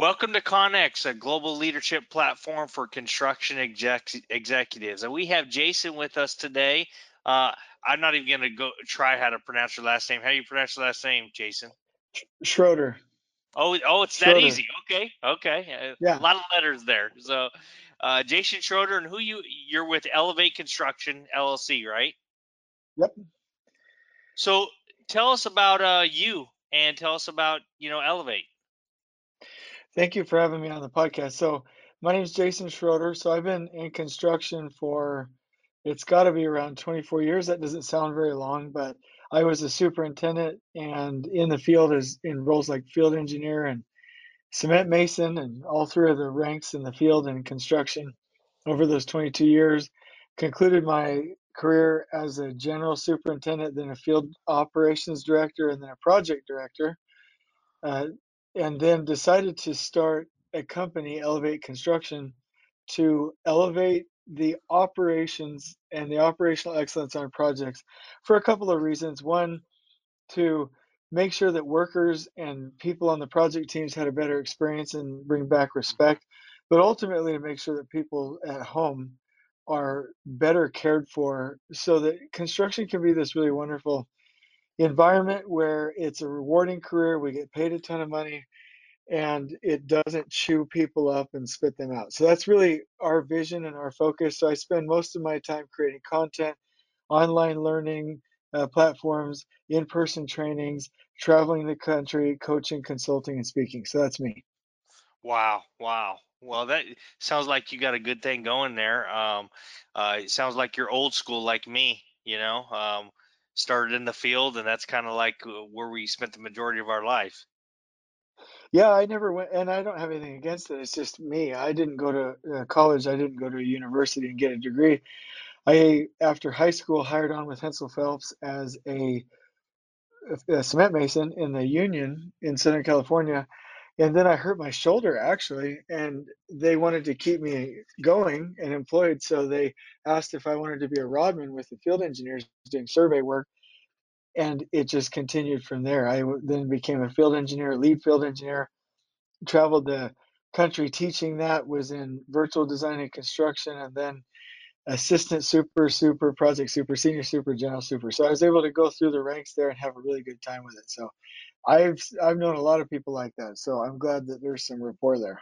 Welcome to Connex, a global leadership platform for construction exec- executives. And we have Jason with us today. Uh, I'm not even going to go try how to pronounce your last name. How do you pronounce your last name, Jason? Schroeder. Oh, oh, it's Schroeder. that easy. Okay, okay. Yeah. A lot of letters there. So, uh, Jason Schroeder, and who you you're with Elevate Construction LLC, right? Yep. So, tell us about uh, you, and tell us about you know Elevate. Thank you for having me on the podcast. So, my name is Jason Schroeder. So, I've been in construction for it's got to be around 24 years. That doesn't sound very long, but I was a superintendent and in the field as in roles like field engineer and cement mason and all three of the ranks in the field and construction over those 22 years. Concluded my career as a general superintendent, then a field operations director, and then a project director. Uh, and then decided to start a company, Elevate Construction, to elevate the operations and the operational excellence on projects for a couple of reasons. One, to make sure that workers and people on the project teams had a better experience and bring back respect, but ultimately to make sure that people at home are better cared for so that construction can be this really wonderful environment where it's a rewarding career. We get paid a ton of money and it doesn't chew people up and spit them out. So that's really our vision and our focus. So I spend most of my time creating content, online learning uh, platforms, in person trainings, traveling the country, coaching, consulting, and speaking. So that's me. Wow. Wow. Well, that sounds like you got a good thing going there. Um, uh, it sounds like you're old school like me, you know. Um, started in the field, and that's kind of like uh, where we spent the majority of our life. Yeah, I never went, and I don't have anything against it. It's just me. I didn't go to uh, college. I didn't go to a university and get a degree. I, after high school, hired on with Hensel Phelps as a, a cement mason in the union in Southern California. And then I hurt my shoulder actually, and they wanted to keep me going and employed. So they asked if I wanted to be a rodman with the field engineers doing survey work and it just continued from there. I then became a field engineer, lead field engineer, traveled the country teaching that, was in virtual design and construction, and then assistant super, super, project super, senior super, general super. So I was able to go through the ranks there and have a really good time with it. So I've I've known a lot of people like that. So I'm glad that there's some rapport there.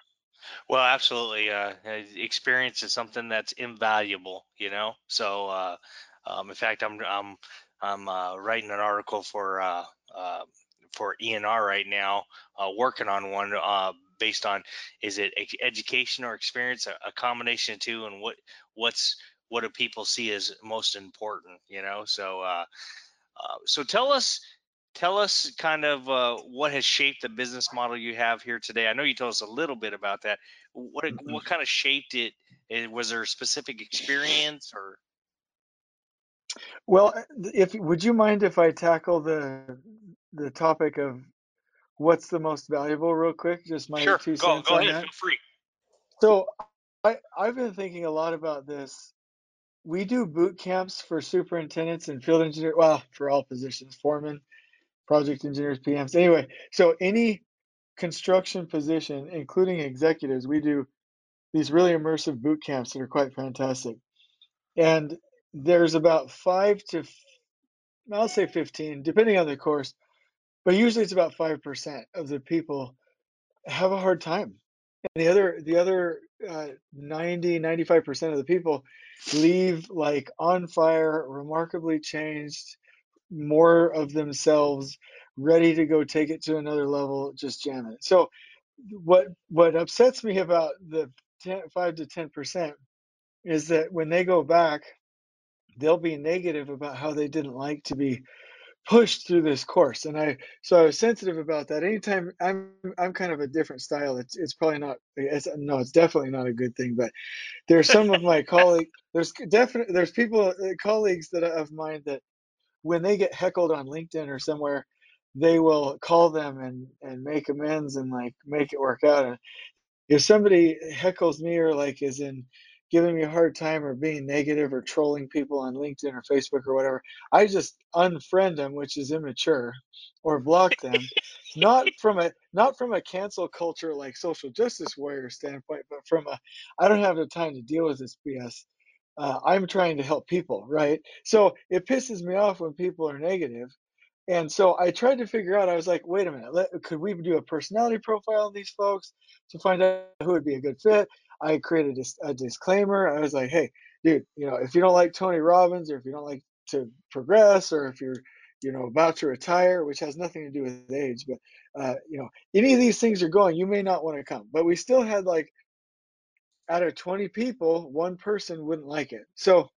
Well, absolutely. Uh, experience is something that's invaluable, you know. So, uh, um, in fact, I'm I'm I'm uh, writing an article for uh, uh, for ENR right now, uh, working on one uh, based on is it education or experience, a, a, combination of two, and what what's what do people see as most important, you know? So uh, so tell us tell us kind of uh, what has shaped the business model you have here today. I know you told us a little bit about that. What mm-hmm. what kind of shaped it? Was there a specific experience or? Well, if would you mind if I tackle the the topic of what's the most valuable real quick? Just my sure. two go, cents go on ahead. that. Feel free. So I I've been thinking a lot about this. We do boot camps for superintendents and field engineers. Well, for all positions, foremen, project engineers, PMs. Anyway, so any construction position, including executives, we do these really immersive boot camps that are quite fantastic. And there's about five to, I'll say 15, depending on the course, but usually it's about 5% of the people have a hard time. And the other, the other uh, 90, 95% of the people leave like on fire, remarkably changed, more of themselves, ready to go take it to another level, just jam it. So what what upsets me about the 10, 5 to 10% is that when they go back they'll be negative about how they didn't like to be pushed through this course and i so i was sensitive about that. Anytime i'm i'm kind of a different style. It's it's probably not it's no it's definitely not a good thing but there's some of my colleagues there's definitely there's people uh, colleagues that of mine that when they get heckled on linkedin or somewhere they will call them and and make amends and like make it work out. And if somebody heckles me or like is in giving me a hard time or being negative or trolling people on LinkedIn or Facebook or whatever, I just unfriend them, which is immature, or block them. not from a not from a cancel culture like social justice warrior standpoint, but from a I don't have the time to deal with this BS. Uh, I'm trying to help people, right? So it pisses me off when people are negative and so I tried to figure out, I was like, wait a minute, let, could we do a personality profile on these folks to find out who would be a good fit? I created a, a disclaimer. I was like, hey, dude, you know, if you don't like Tony Robbins or if you don't like to progress or if you're, you know, about to retire, which has nothing to do with age, but, uh, you know, any of these things are going, you may not want to come. But we still had like, out of 20 people, one person wouldn't like it. So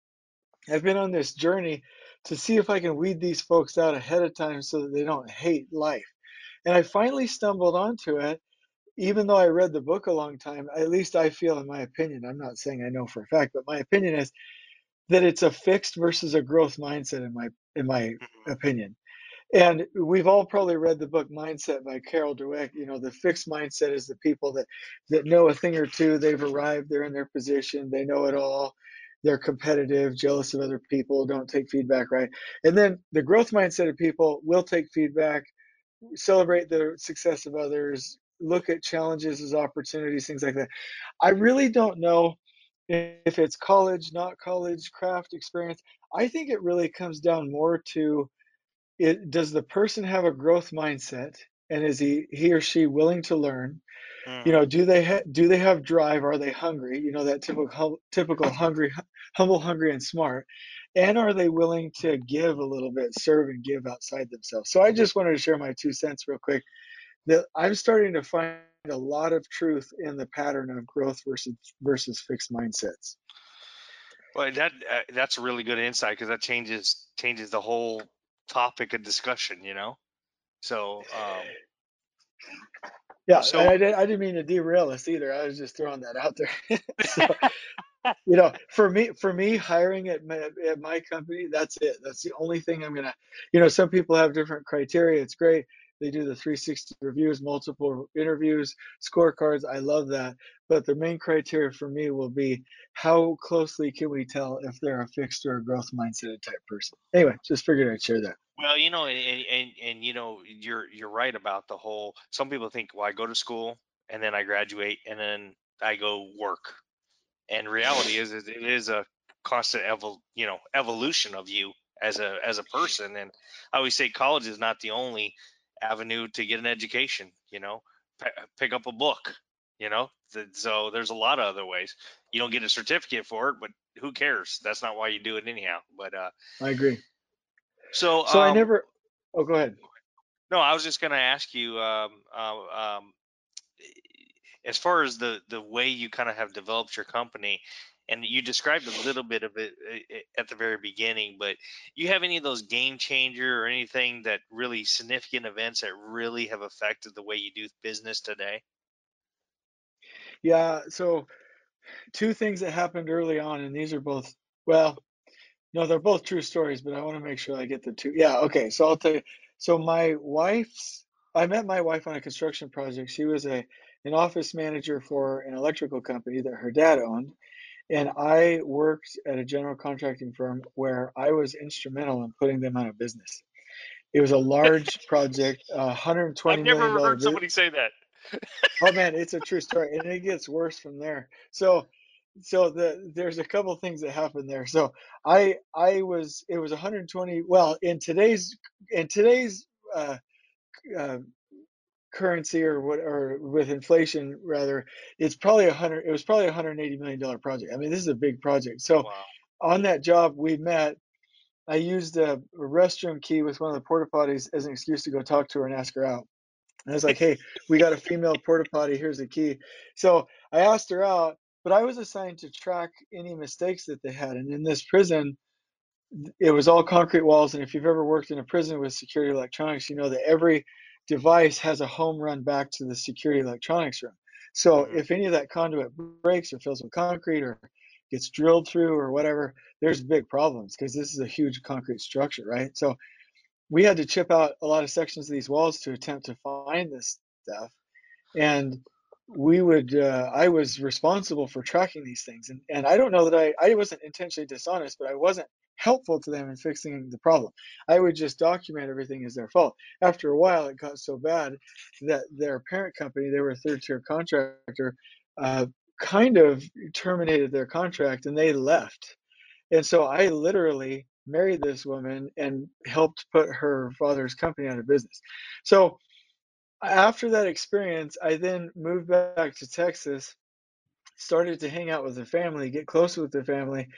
I've been on this journey to see if I can weed these folks out ahead of time so that they don't hate life. And I finally stumbled onto it, even though I read the book a long time. At least I feel, in my opinion, I'm not saying I know for a fact, but my opinion is that it's a fixed versus a growth mindset. In my in my Mhm. opinion, and we've all probably read the book Mindset by Carol Dweck. You know, the fixed mindset is the people that that know a thing or two. They've arrived. They're in their position. They know it all. They're competitive, jealous of other people, don't take feedback right. And then the growth mindset of people will take feedback, celebrate the success of others, look at challenges as opportunities, things like that. I really don't know if it's college, not college, craft experience. I think it really comes down more to it does the person have a growth mindset and is he he or she willing to learn you Mhm. know do they ha- do they have drive are they hungry you know that typical typical hungry humble hungry and smart and are they willing to give a little bit serve and give outside themselves so i just wanted to share my two cents real quick that i'm starting to find a lot of truth in the pattern of growth versus versus fixed mindsets Well, that uh, that's a really good insight because that changes changes the whole topic of discussion. You know. So, um, yeah so I, I didn't mean to derail us either i was just throwing that out there so you know for me for me hiring at my, at my company that's it that's the only thing i'm gonna you know some people have different criteria it's great they do the 360 reviews multiple interviews scorecards i love that but the main criteria for me will be how closely can we tell if they're a fixed or a growth mindset type person anyway just figured i'd share that well, you know, and, and and you know, you're you're right about the whole. Some people think, well, I go to school and then I graduate and then I go work. And reality is, is it is a constant evol, you know, evolution of you as a as a person. And I always say college is not the only avenue to get an education. You know, P- pick up a book. You know, so there's a lot of other ways. You don't get a certificate for it, but who cares? That's not why you do it anyhow. But uh, i agree so so i um, never oh go ahead no, I was just going to ask you um, uh, um, as far as the the way you kind of have developed your company and you described a little bit of it uh, uh, at the very beginning but you have any of those game changer or anything that really significant events that really have affected the way you do business today yeah so two things that happened early on and these are both well No, they're both true stories, but I want to make sure I get the two. Yeah, okay. So I'll tell you. So my wife's, I met my wife on a construction project. She was a an office manager for an electrical company that her dad owned, and I worked at a general contracting firm where I was instrumental in putting them out of business. It was a large project, i've 120 million never dollar heard somebody say that Oh man, it's a true story, and it gets worse from there. So, so the there's a couple things that happened there. So I I was it was 120. Well, in today's in today's uh, uh, currency or what or with inflation rather, it's probably a hundred. It was probably a 180 million dollar project. I mean, this is a big project. So wow on that job, we met. I used a, a restroom key with one of the porta potties as an excuse to go talk to her and ask her out. And I was like, hey, we got a female porta potty. Here's the key. So I asked her out, but I was assigned to track any mistakes that they had. And in this prison, it was all concrete walls. And if you've ever worked in a prison with security electronics, you know that every device has a home run back to the security electronics room. So hmm if any of that conduit breaks or fills with concrete or gets drilled through or whatever, there's big problems because this is a huge concrete structure, right? So we had to chip out a lot of sections of these walls to attempt to find this stuff. And we would uh, I was responsible for tracking these things and, and I don't know that I, I wasn't intentionally dishonest, but I wasn't helpful to them in fixing the problem. I would just document everything as their fault. After a while, it got so bad that their parent company, they were a third tier contractor, uh, kind of terminated their contract and they left. And so I literally married this woman and helped put her father's company out of business. So after that experience, I then moved back to Texas, started to hang out with the family, get close with the family.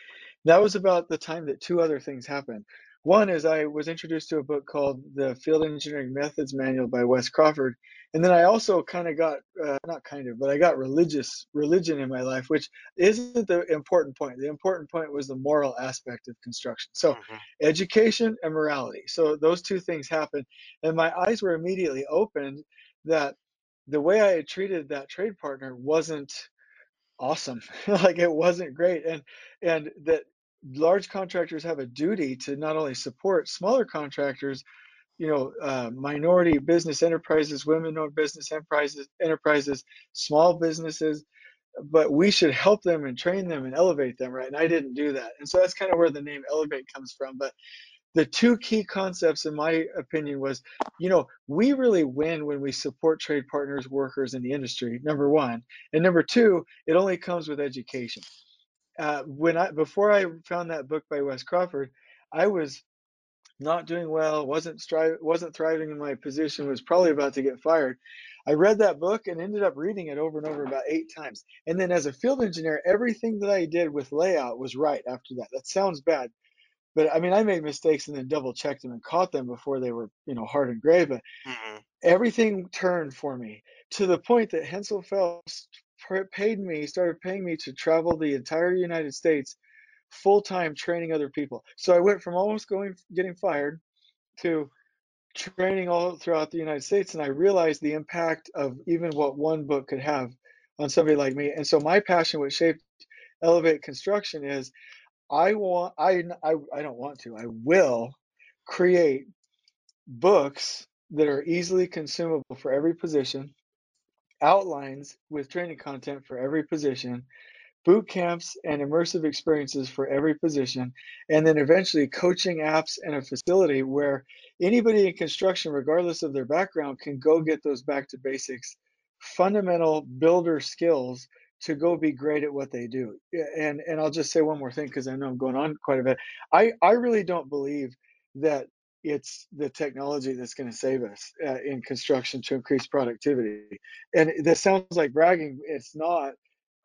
That was about the time that two other things happened. One is I was introduced to a book called The Field Engineering Methods Manual by Wes Crawford, and then I also kind of got uh, not kind of, but I got religious religion in my life, which isn't the important point. The important point was the moral aspect of construction. So, mm-hmm. education and morality. So those two things happened, and my eyes were immediately opened that the way I had treated that trade partner wasn't awesome. like it wasn't great, and and that large contractors have a duty to not only support smaller contractors, you know, uh, minority business enterprises, women-owned business enterprises, enterprises, small businesses, but we should help them and train them and elevate them, right? And I didn't do that, and so that's kind of where the name Elevate comes from. But the two key concepts, in my opinion, was, you know, we really win when we support trade partners, workers in the industry. Number one, and number two, it only comes with education uh, when I before I found that book by Wes Crawford, I was not doing well, wasn't stri- wasn't thriving in my position, was probably about to get fired. I read that book and ended up reading it over and over about eight times. And then as a field engineer, everything that I did with layout was right after that. That sounds bad, but I mean, I made mistakes and then double checked them and caught them before they were, you know, hard and gray. But mm-hmm. everything turned for me to the point that Hensel Phelps paid me, started paying me to travel the entire United States full time training other people. So I went from almost going getting fired to training all throughout the United States, and I realized the impact of even what one book could have on somebody like me. And so my passion, what shaped Elevate Construction, is I want I I, I don't want to I will create books that are easily consumable for every position outlines with training content for every position, boot camps and immersive experiences for every position, and then eventually coaching apps and a facility where anybody in construction, regardless of their background, can go get those back to basics, fundamental builder skills to go be great at what they do. And and I'll just say one more thing because I know I'm going on quite a bit. I I really don't believe that it's the technology that's going to save us uh, in construction to increase productivity. And this sounds like bragging. It's not.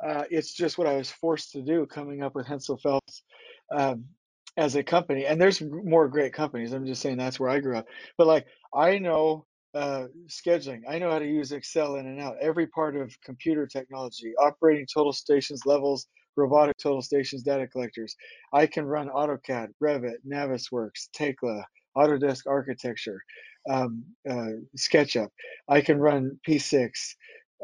Uh, it's just what I was forced to do coming up with Hensel Phelps um, as a company. And there's more great companies. I'm just saying that's where I grew up. But like I know uh, scheduling. I know how to use Excel in and out. Every part of computer technology, operating total stations levels, robotic total stations data collectors. I can run AutoCAD, Revit, Navisworks, Tekla, Autodesk architecture, um, uh, SketchUp. I can run P6.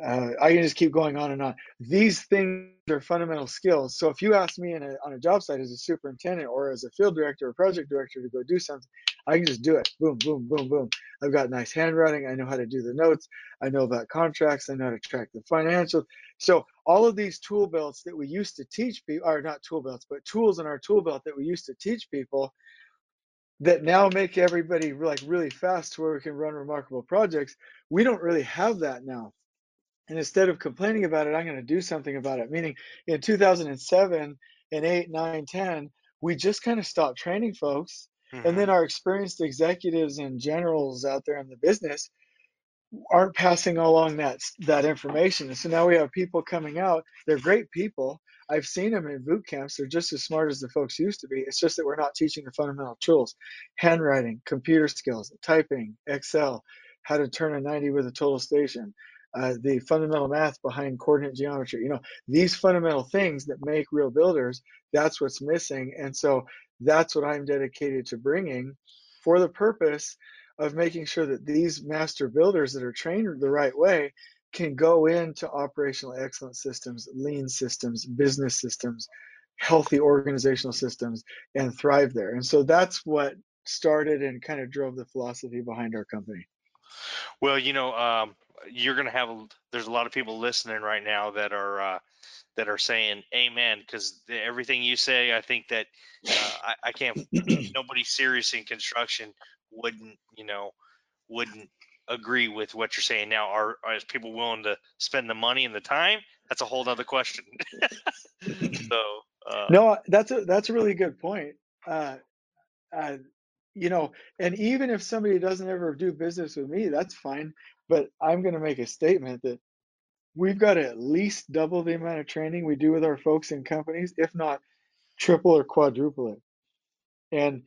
Uh, I can just keep going on and on. These things are fundamental skills. So if you ask me a, on a job site as a superintendent or as a field director or project director to go do something, I can just do it. Boom, boom, boom, boom. I've got nice handwriting. I know how to do the notes. I know about contracts. I know how to track the financials. So all of these tool belts that we used to teach people, are not tool belts, but tools in our tool belt that we used to teach people that now make everybody like really fast to where we can run remarkable projects. We don't really have that now. And instead of complaining about it, I'm going to do something about it. Meaning in 2007 and 8, 9, 10, we just kind of stopped training folks. Mm-hmm. And then our experienced executives and generals out there in the business aren't passing along that that information. And so now we have people coming out. They're great people, I've seen them in boot camps. They're just as smart as the folks used to be. It's just that we're not teaching the fundamental tools handwriting, computer skills, typing, Excel, how to turn a 90 with a total station, uh, the fundamental math behind coordinate geometry. You know, these fundamental things that make real builders, that's what's missing. And so that's what I'm dedicated to bringing for the purpose of making sure that these master builders that are trained the right way can go into operational excellence systems, lean systems, business systems, healthy organizational systems, and thrive there. And so that's what started and kind of drove the philosophy behind our company. Well, you know, um, you're going to have there's a lot of people listening right now that are uh, that are saying amen because everything you say i think that uh, I, I can't nobody serious in construction wouldn't you know wouldn't agree with what you're saying now. Are, are people willing to spend the money and the time? That's a whole other question. So uh, no that's a that's a really good point. Uh, uh, you know and even if somebody doesn't ever do business with me that's fine. But i'm going to make a statement that we've got to at least double the amount of training we do with our folks in companies, if not triple or quadruple it. And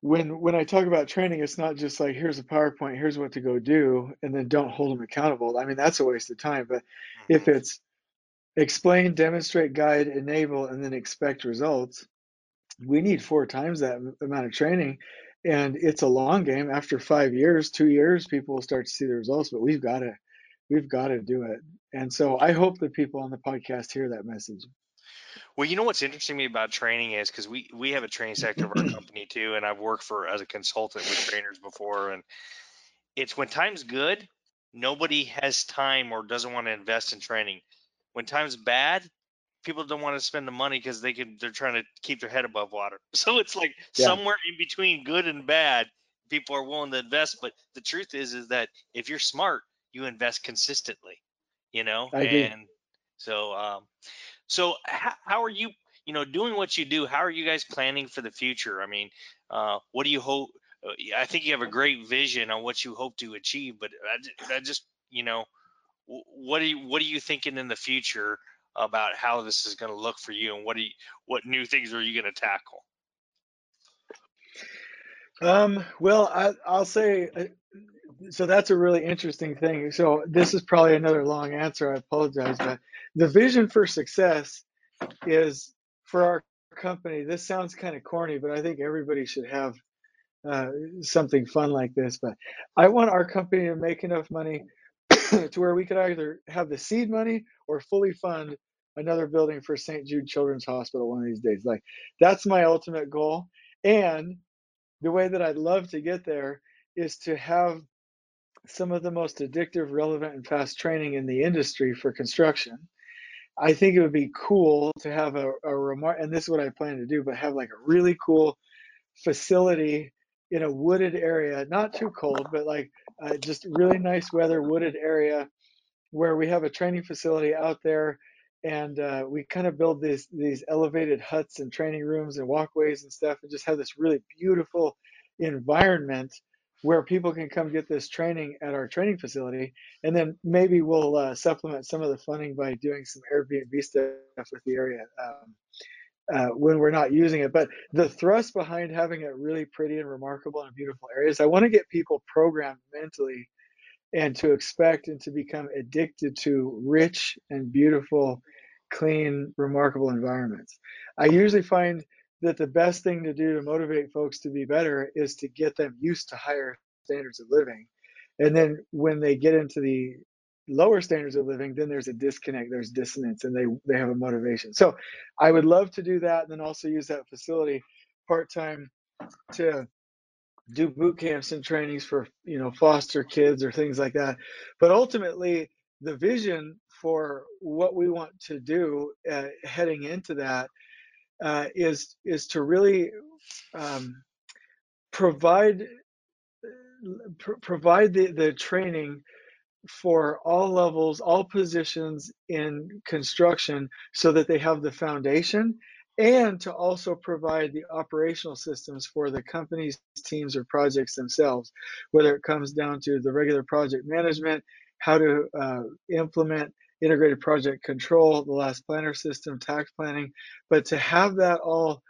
when when I talk about training, it's not just like here's a PowerPoint, here's what to go do, and then don't hold them accountable. I mean that's a waste of time. But if mm-hmm. it's explain, demonstrate, guide, enable, and then expect results, we need four times that amount of training. And it's a long game. After five years, two years, people will start to see the results. But we've got to we've got to do it. And so I hope that people on the podcast hear that message. Well, you know what's interesting to me about training is because we we have a training sector of our company too, and I've worked for as a consultant with trainers before, and it's when time's good, nobody has time or doesn't want to invest in training. When time's bad, people don't want to spend the money because they can they're trying to keep their head above water. So it's like yeah. somewhere in between good and bad, people are willing to invest. But the truth is is that if you're smart, you invest consistently, you know? I and so, um, so how, how are you, you know, doing what you do? How are you guys planning for the future? I mean, uh, what do you hope? Uh, I think you have a great vision on what you hope to achieve, but I, just, you know, what are you, what are you thinking in the future about how this is going to look for you and what do you, what new things are you going to tackle? Um, well, I, I'll say uh, so that's a really interesting thing. So this is probably another long answer. I apologize, but the vision for success is for our company. This sounds kind of corny, but I think everybody should have uh, something fun like this. But I want our company to make enough money to where we could either have the seed money or fully fund another building for St. Jude Children's Hospital one of these days. Like that's my ultimate goal. And the way that I'd love to get there is to have some of the most addictive, relevant, and fast training in the industry for construction. I think it would be cool to have a, a remark, and this is what I plan to do, but have like a really cool facility in a wooded area, not too cold, but like uh, just really nice weather, wooded area where we have a training facility out there and uh, we kind of build these these elevated huts and training rooms and walkways and stuff and just have this really beautiful environment where people can come get this training at our training facility, and then maybe we'll uh, supplement some of the funding by doing some Airbnb stuff with the area um, uh, when we're not using it. But the thrust behind having it really pretty and remarkable and beautiful areas, I want to get people programmed mentally and to expect and to become addicted to rich and beautiful, clean, remarkable environments. I usually find that the best thing to do to motivate folks to be better is to get them used to higher standards of living. And then when they get into the lower standards of living, then there's a disconnect, there's dissonance, and they, they have a motivation. So I would love to do that and then also use that facility part time to do boot camps and trainings for you know foster kids or things like that. But ultimately, the vision for what we want to do uh, heading into that uh, is is to really um, provide pr- provide the, the training for all levels, all positions in construction so that they have the foundation and to also provide the operational systems for the company's teams or projects themselves, whether it comes down to the regular project management, how to uh, implement integrated project control, the last planner system, takt planning, but to have that all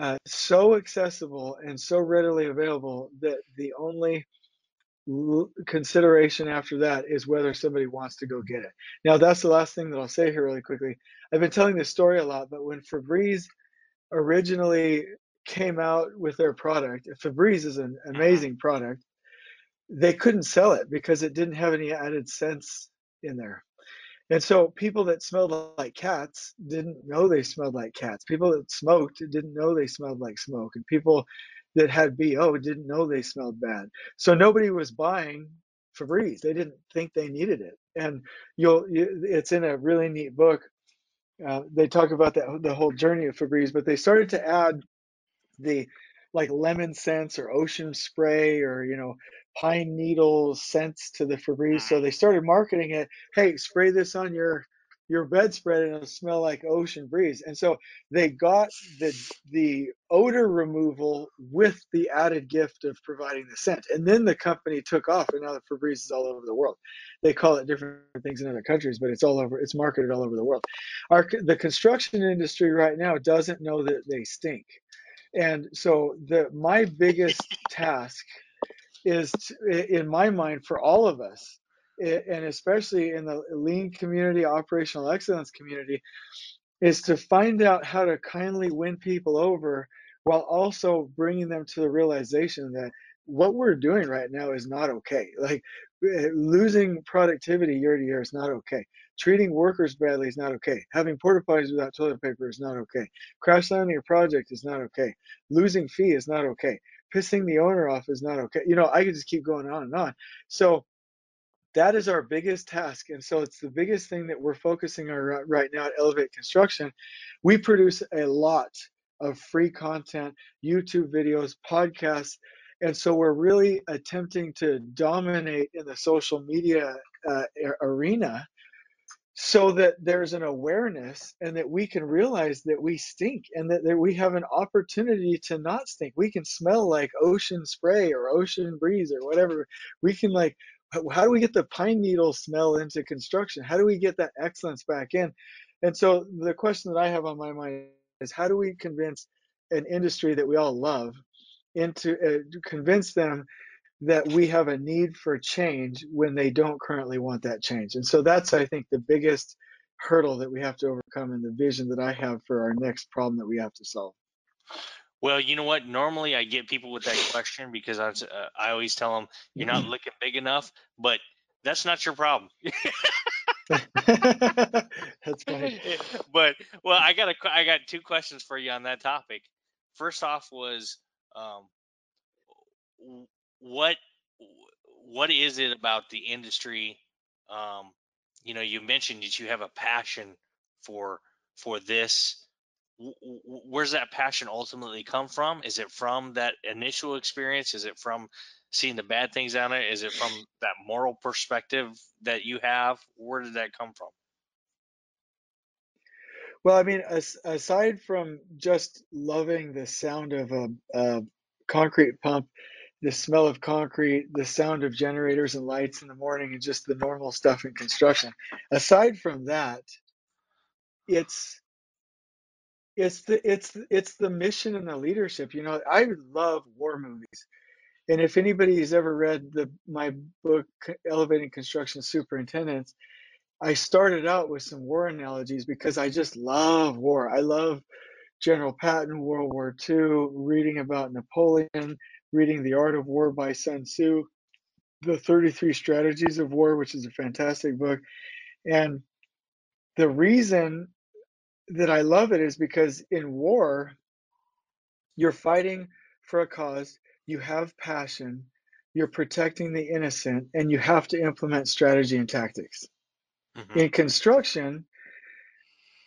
uh, so accessible and so readily available that the only consideration after that is whether somebody wants to go get it. Now, that's the last thing that I'll say here really quickly. I've been telling this story a lot, but when Febreze originally came out with their product, Febreze is an mm-hmm. amazing product. They couldn't sell it because it didn't have any added scents in there. And so people that smelled like cats didn't know they smelled like cats. People that smoked didn't know they smelled like smoke. And people that had BO didn't know they smelled bad. So nobody was buying Febreze. They didn't think they needed it. And you'll, you, it's in a really neat book. Uh, they talk about that the whole journey of Febreze, but they started to add the like lemon scents or ocean spray or you know pine needle scents to the Febreze. So they started marketing it. Hey, spray this on your your bedspread and it'll smell like ocean breeze. And so they got the the odor removal with the added gift of providing the scent. And then the company took off, and now the Febreze is all over the world. They call it different things in other countries, but it's all over. It's marketed all over the world. Our the construction industry right now doesn't know that they stink. And so the my biggest task is to, in my mind for all of us and especially in the lean community operational excellence community is to find out how to kindly win people over while also bringing them to the realization that what we're doing right now is not okay. Like eh, losing productivity year to year is not okay. Treating workers badly is not okay. Having porta potties without toilet paper is not okay. Crash landing a project is not okay. Losing fee is not okay pissing the owner off is not okay. You know i could just keep going on and on. So that is our biggest task and so it's the biggest thing that we're focusing on right now at elevate construction. We produce a lot of free content youtube videos podcasts and so we're really attempting to dominate in the social media uh, arena so that there's an awareness and that we can realize that we stink and that, that we have an opportunity to not stink. We can smell like ocean spray or ocean breeze or whatever. We can like how do we get the pine needle smell into construction? How do we get that excellence back in? And so the question that i have on my mind is how do we convince an industry that we all love into uh, convince them that we have a need for change when they don't currently want that change. And so that's, I think, the biggest hurdle that we have to overcome in the vision that I have for our next problem that we have to solve. Well, you know what? Normally, I get people with that question because I, uh, I always tell them you're not looking big enough, but that's not your problem. that's funny. But well, I got a I got two questions for you on that topic. First off was um, what what is it about the industry? Um, you know, you mentioned that you have a passion for for this. Where's that passion ultimately come from? Is it from that initial experience? Is it from seeing the bad things on it? Is it from that moral perspective that you have? Where did that come from? Well, I mean, as, aside from just loving the sound of a, a concrete pump the smell of concrete, the sound of generators and lights in the morning, and just the normal stuff in construction. Aside from that, it's it's the it's it's the mission and the leadership. You know, I love war movies, and if anybody has ever read the my book Elevating Construction Superintendents, I started out with some war analogies because I just love war. I love General Patton, World War II, reading about Napoleon, reading The Art of War by Sun Tzu, The 33 Strategies of War, which is a fantastic book. And the reason that I love it is because in war, you're fighting for a cause, you have passion, you're protecting the innocent, and you have to implement strategy and tactics. Mm-hmm. In construction,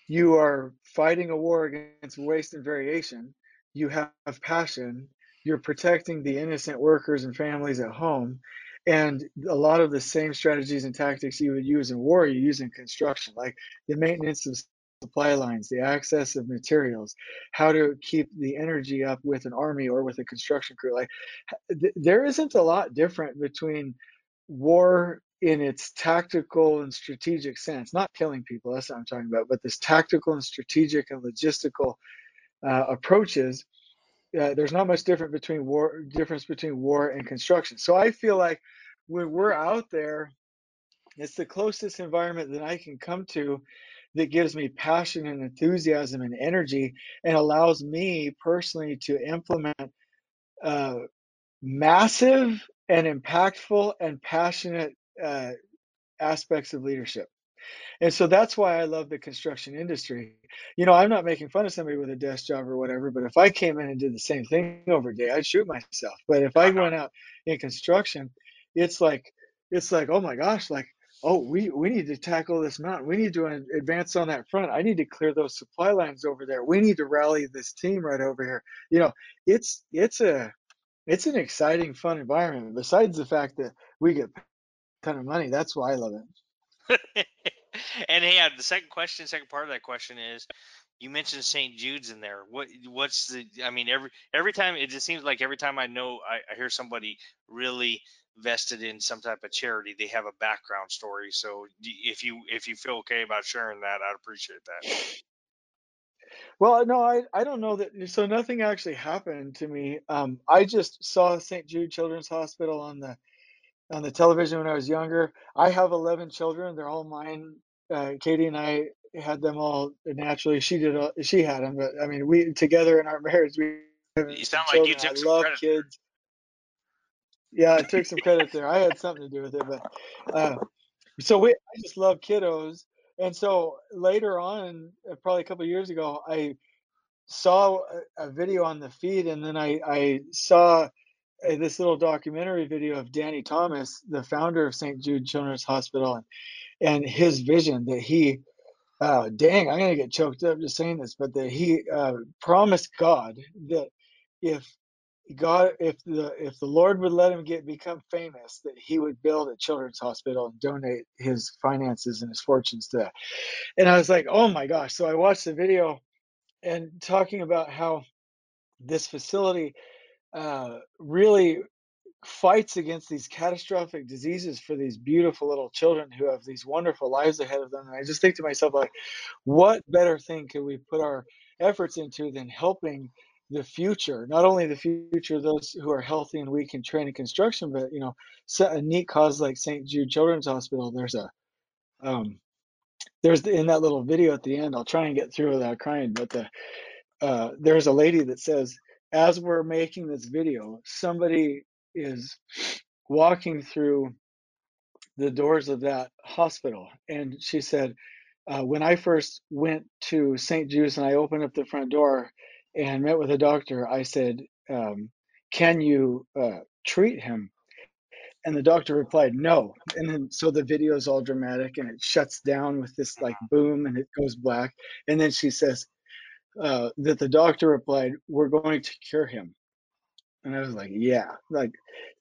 you are fighting a war against waste and variation, you have passion, you're protecting the innocent workers and families at home. And a lot of the same strategies and tactics you would use in war, you use in construction, like the maintenance of supply lines, the access of materials, how to keep the energy up with an army or with a construction crew. Like th- there isn't a lot different between war in its tactical and strategic sense, not killing people, that's what I'm talking about, but this tactical and strategic and logistical uh, approaches uh, there's not much different between war difference between war and construction. So I feel like when we're out there, it's the closest environment that I can come to that gives me passion and enthusiasm and energy and allows me personally to implement uh, massive and impactful and passionate uh, aspects of leadership. And so that's why I love the construction industry. You know, I'm not making fun of somebody with a desk job or whatever, but if I came in and did the same thing over a day, I'd shoot myself. But if I uh-huh. went out in construction, it's like it's like, oh my gosh, like, oh, we we need to tackle this mountain. We need to advance on that front. I need to clear those supply lines over there. We need to rally this team right over here. You know, it's it's a it's an exciting, fun environment. Besides the fact that we get a ton of money, that's why I love it. and hey, uh, the second question, second part of that question is, you mentioned St. Jude's in there. What what's the? I mean, every every time it just seems like every time I know I, I hear somebody really vested in some type of charity, they have a background story. So if you if you feel okay about sharing that, I'd appreciate that. Well, no, I I don't know that. So nothing actually happened to me. Um, I just saw St. Jude Children's Hospital on the on the television when I was younger. I have 11 children. They're all mine. Uh, Katie and I had them all naturally. She did. All, she had them, but I mean, we together in our marriage, we you sound like you took I some love credit kids. Yeah, I took some credit there. I had something to do with it, but uh, so we. I just love kiddos, and so later on, uh, probably a couple years ago, I saw a, a, video on the feed, and then I I saw uh, this little documentary video of Danny Thomas, the founder of St. Jude Children's Hospital, and, and his vision that he, uh, dang, I'm gonna get choked up just saying this, but that he uh, promised God that if God, if the if the Lord would let him get become famous, that he would build a children's hospital and donate his finances and his fortunes to that. And I was like, oh my gosh! So I watched the video and talking about how this facility uh, really fights against these catastrophic diseases for these beautiful little children who have these wonderful lives ahead of them. And I just think to myself, like, what better thing could we put our efforts into than helping the future, not only the future of those who are healthy and weak in training construction, but you know, a neat cause like St. Jude Children's Hospital. There's a, um, there's in that little video at the end. I'll try and get through without crying, but the, uh, there's a lady that says, as we're making this video, somebody is walking through the doors of that hospital, and she said, uh, when I first went to St. Jude's and I opened up the front door and met with a doctor, I said, um, "Can you uh, treat him?" And the doctor replied, "No." And then so the video is all dramatic and it shuts down with this like boom and it goes black. And then she says uh, that the doctor replied, "We're going to cure him." And I was like, yeah, like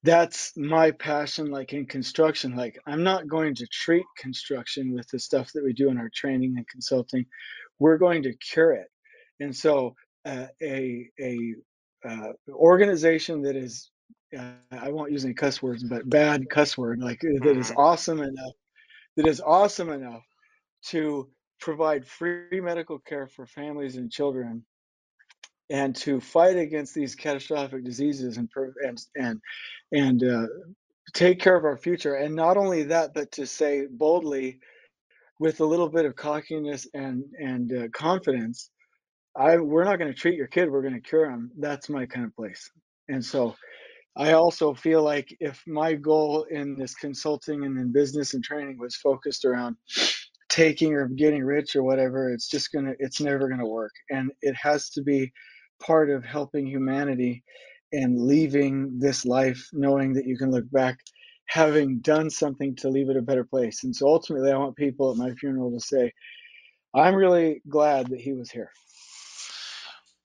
that's my passion, like in construction. Like, I'm not going to treat construction with the stuff that we do in our training and consulting. We're going to cure it. And so, uh, a, a uh, organization that is, uh, I won't use any cuss words, but bad cuss word, like that is mm-hmm. awesome enough, that is awesome enough to provide free medical care for families and children and to fight against these catastrophic diseases and and and and uh, take care of our future. And not only that, but to say boldly, with a little bit of cockiness and and uh, confidence, I we're not going to treat your kid. We're going to cure him. That's my kind of place. And so, I also feel like if my goal in this consulting and in business and training was focused around taking or getting rich or whatever, it's just gonna it's never gonna work. And it has to be part of helping humanity and leaving this life knowing that you can look back having done something to leave it a better place. And so ultimately, I want people at my funeral to say, I'm really glad that he was here.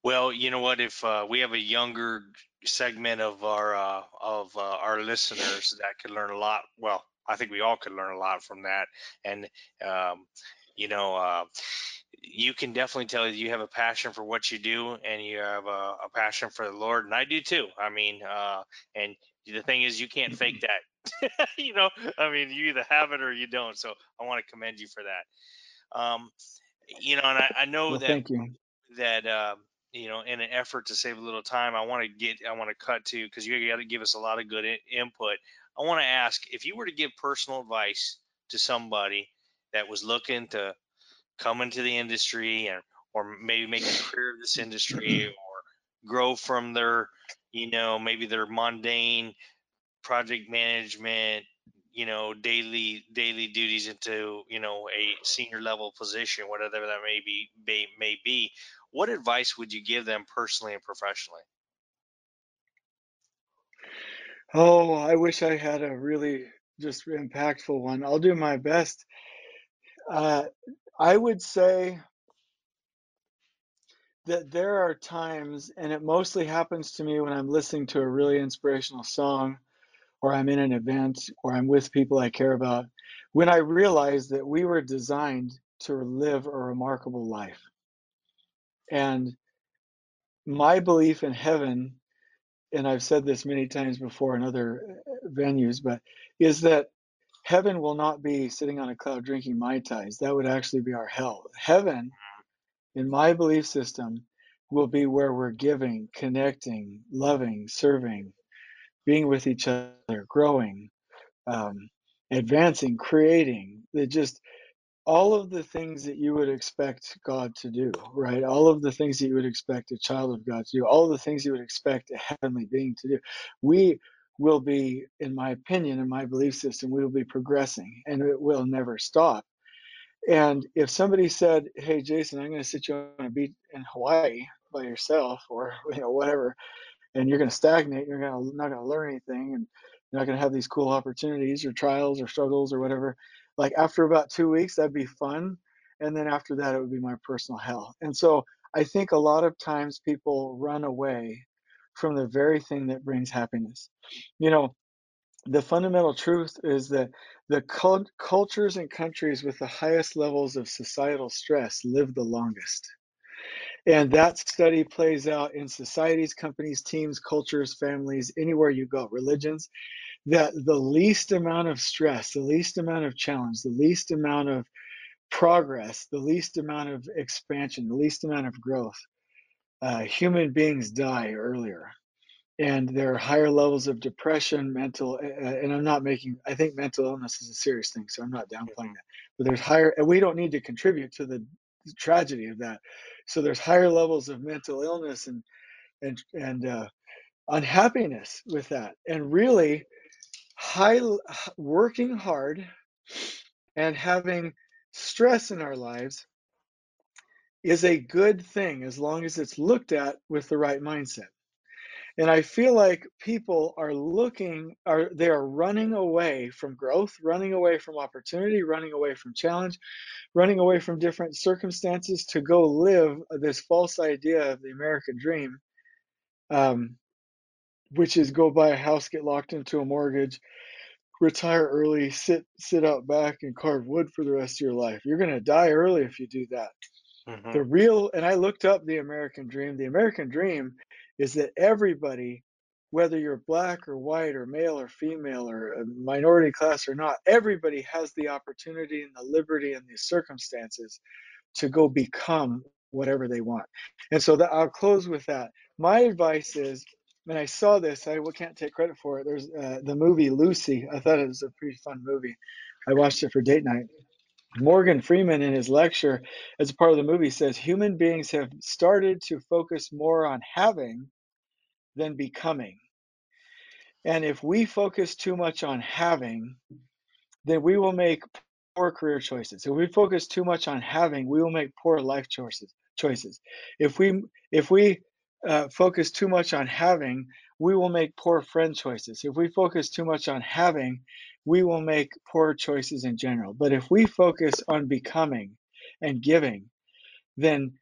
Well, you know what? If uh, we have a younger segment of our uh, of uh, our listeners that could learn a lot, well, I think we all could learn a lot from that. And um, you know, uh, you can definitely tell you have a passion for what you do and you have a, a passion for the Lord, and I do too. I mean, uh, and the thing is, you can't fake that. you know, I mean, you either have it or you don't. So I want to commend you for that. Um, you know, and I, I know well, that thank you. that uh, you know, in an effort to save a little time, I want to get, I want to cut to because you got to give us a lot of good in- input. I want to ask if you were to give personal advice to somebody that was looking to come into the industry and or maybe make a career of this industry or grow from their you know maybe their mundane project management you know daily daily duties into you know a senior level position whatever that may be may, may be what advice would you give them personally and professionally oh i wish i had a really just impactful one. I'll do my best. Uh, I would say that there are times, and it mostly happens to me when I'm listening to a really inspirational song, or I'm in an event, or I'm with people I care about, when I realize that we were designed to live a remarkable life. And my belief in heaven, and I've said this many times before in other uh, venues, but is that heaven will not be sitting on a cloud drinking mai tais. That would actually be our hell. Heaven in my belief system, will be where we're giving, connecting, loving, serving, being with each other, growing, um, advancing, creating. That just all of the things that you would expect God to do, right? All of the things that you would expect a child of God to do, all the things you would expect a heavenly being to do. We will be, in my opinion, in my belief system, we will be progressing and it will never stop and if somebody said, "Hey, Jason, I'm going to sit you on a beach in Hawaii by yourself, or you know whatever," and you're going to stagnate, you're to not going to learn anything, and you're not going to have these cool opportunities or trials or struggles or whatever. Like after about two weeks, that'd be fun, and then after that, it would be my personal hell. And so I think a lot of times people run away from the very thing that brings happiness. You know, the fundamental truth is that the cult- cultures and countries with the highest levels of societal stress live the longest. And that study plays out in societies, companies, teams, cultures, families, anywhere you go, religions, that the least amount of stress, the least amount of challenge, the least amount of progress, the least amount of expansion, the least amount of growth, uh, human beings die earlier and there are higher levels of depression, mental, and I'm not making, I think mental illness is a serious thing, so I'm not downplaying that. But there's higher, and we don't need to contribute to the tragedy of that. So there's higher levels of mental illness and and and uh, unhappiness with that, and really high working hard and having stress in our lives is a good thing as long as it's looked at with the right mindset. And I feel like people are looking, are they are running away from growth, running away from opportunity, running away from challenge, running away from different circumstances to go live this false idea of the American dream, um, which is go buy a house, get locked into a mortgage, retire early, sit sit out back and carve wood for the rest of your life. You're gonna die early if you do that. Mm-hmm. The real, and I looked up the American dream. The American dream is that everybody, whether you're black or white or male or female or a minority class or not, everybody has the opportunity and the liberty and the circumstances to go become whatever they want. And so I'll close with that. My advice is, and I saw this, I can't take credit for it. There's uh, the movie Lucy. I thought it was a pretty fun movie. I watched it for date night. Morgan Freeman, in his lecture, as a part of the movie, says human beings have started to focus more on having than becoming. And if we focus too much on having, then we will make poor career choices. If we focus too much on having, we will make poor life choices. Choices. If we if we uh, focus too much on having, we will make poor friend choices. If we focus too much on having, we will make poor choices in general. But if we focus on becoming and giving, then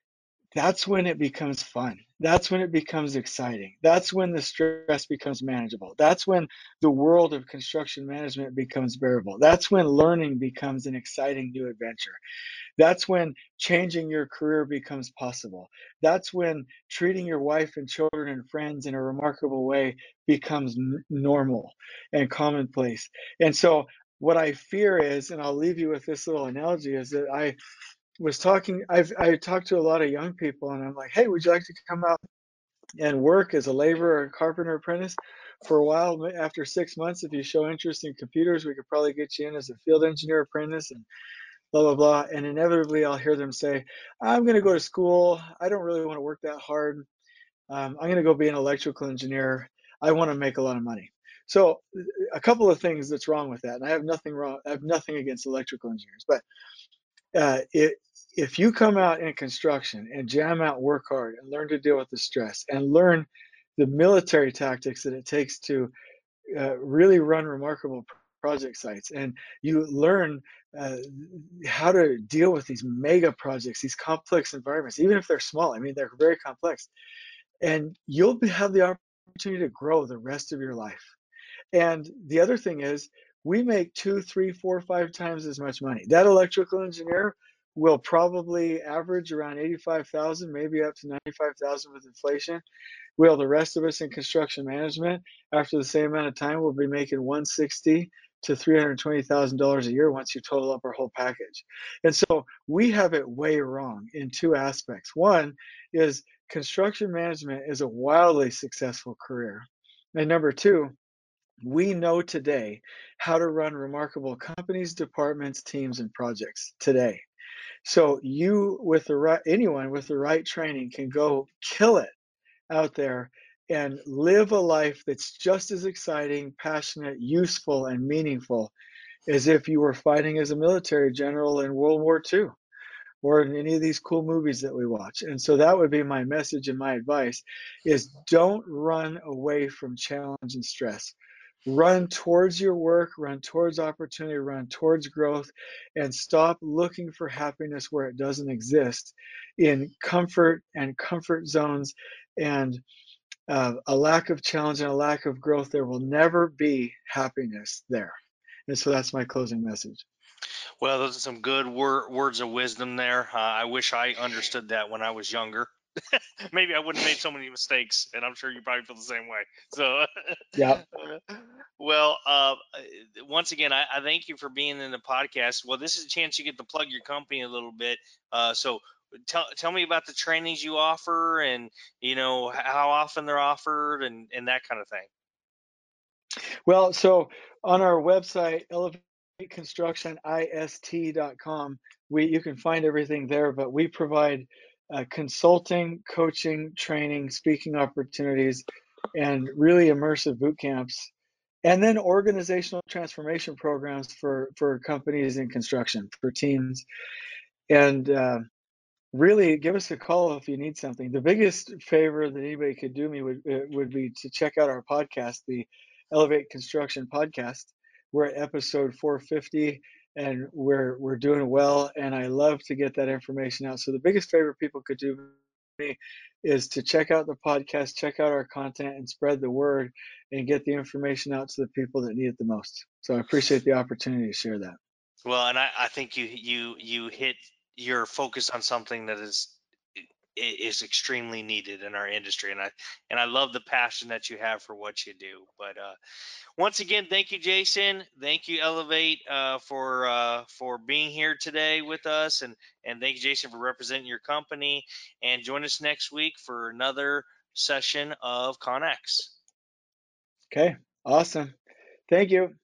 that's when it becomes fun. That's when it becomes exciting. That's when the stress becomes manageable. That's when the world of construction management becomes bearable. That's when learning becomes an exciting new adventure. That's when changing your career becomes possible. That's when treating your wife and children and friends in a remarkable way becomes n- normal and commonplace. And so, what I fear is, and I'll leave you with this little analogy, is that I was talking, I've I talked to a lot of young people, and I'm like, hey, would you like to come out and work as a laborer or carpenter apprentice? For a while, after six months, if you show interest in computers, we could probably get you in as a field engineer apprentice and blah blah blah. And inevitably i'll hear them say i'm going to go to school. I don't really want to work that hard. Um, i'm going to go be an electrical engineer. I want to make a lot of money. So a couple of things that's wrong with that and i have nothing wrong i have nothing against electrical engineers but uh, it, if you come out in construction and jam out work hard and learn to deal with the stress and learn the military tactics that it takes to uh, really run remarkable project sites and you learn uh, how to deal with these mega projects, these complex environments, even if they're small. I mean, they're very complex. And you'll have the opportunity to grow the rest of your life. And the other thing is, we make two, three, four, five times as much money. That electrical engineer will probably average around 85,000, maybe up to 95,000 with inflation. Well, the rest of us in construction management, after the same amount of time, will be making 160 to $320,000 a year once you total up our whole package. And so we have it way wrong in two aspects. One is construction management is a wildly successful career. And number two, we know today how to run remarkable companies, departments, teams, and projects today. So you with the right anyone with the right training can go kill it out there and live a life that's just as exciting, passionate, useful, and meaningful as if you were fighting as a military general in World War II or in any of these cool movies that we watch. And so that would be my message and my advice is don't run away from challenge and stress run towards your work, run towards opportunity, run towards growth, and stop looking for happiness where it doesn't exist in comfort and comfort zones and uh, a lack of challenge and a lack of growth. There will never be happiness there. And so that's my closing message. Well, those are some good wor- words of wisdom there. Uh, I wish I understood that when I was younger. maybe I wouldn't have made so many mistakes, and I'm sure you probably feel the same way. So, yeah. well, uh, once again, I, I, thank you for being in the podcast. Well, this is a chance you get to plug your company a little bit. Uh, so, tell tell me about the trainings you offer, and you know how often they're offered, and and that kind of thing. Well, so on our website, elevateconstructionist.com, we you can find everything there, but we provide uh, consulting, coaching, training, speaking opportunities, and really immersive boot camps, and then organizational transformation programs for for companies in construction for teams, and uh, really give us a call if you need something. The biggest favor that anybody could do me would uh, would be to check out our podcast, the Elevate Construction podcast. We're at episode 450 and we're we're doing well and i love to get that information out. So the biggest favor people could do me is to check out the podcast check out our content and spread the word and get the information out to the people that need it the most. So i appreciate the opportunity to share that. Well and i, I think you you you hit your focus on something that is is extremely needed in our industry and i and i love the passion that you have for what you do but uh once again, thank you, Jason. Thank you, Elevate, uh, for uh, for being here today with us, and and thank you, Jason, for representing your company. And join us next week for another session of ConX. Okay, awesome. Thank you.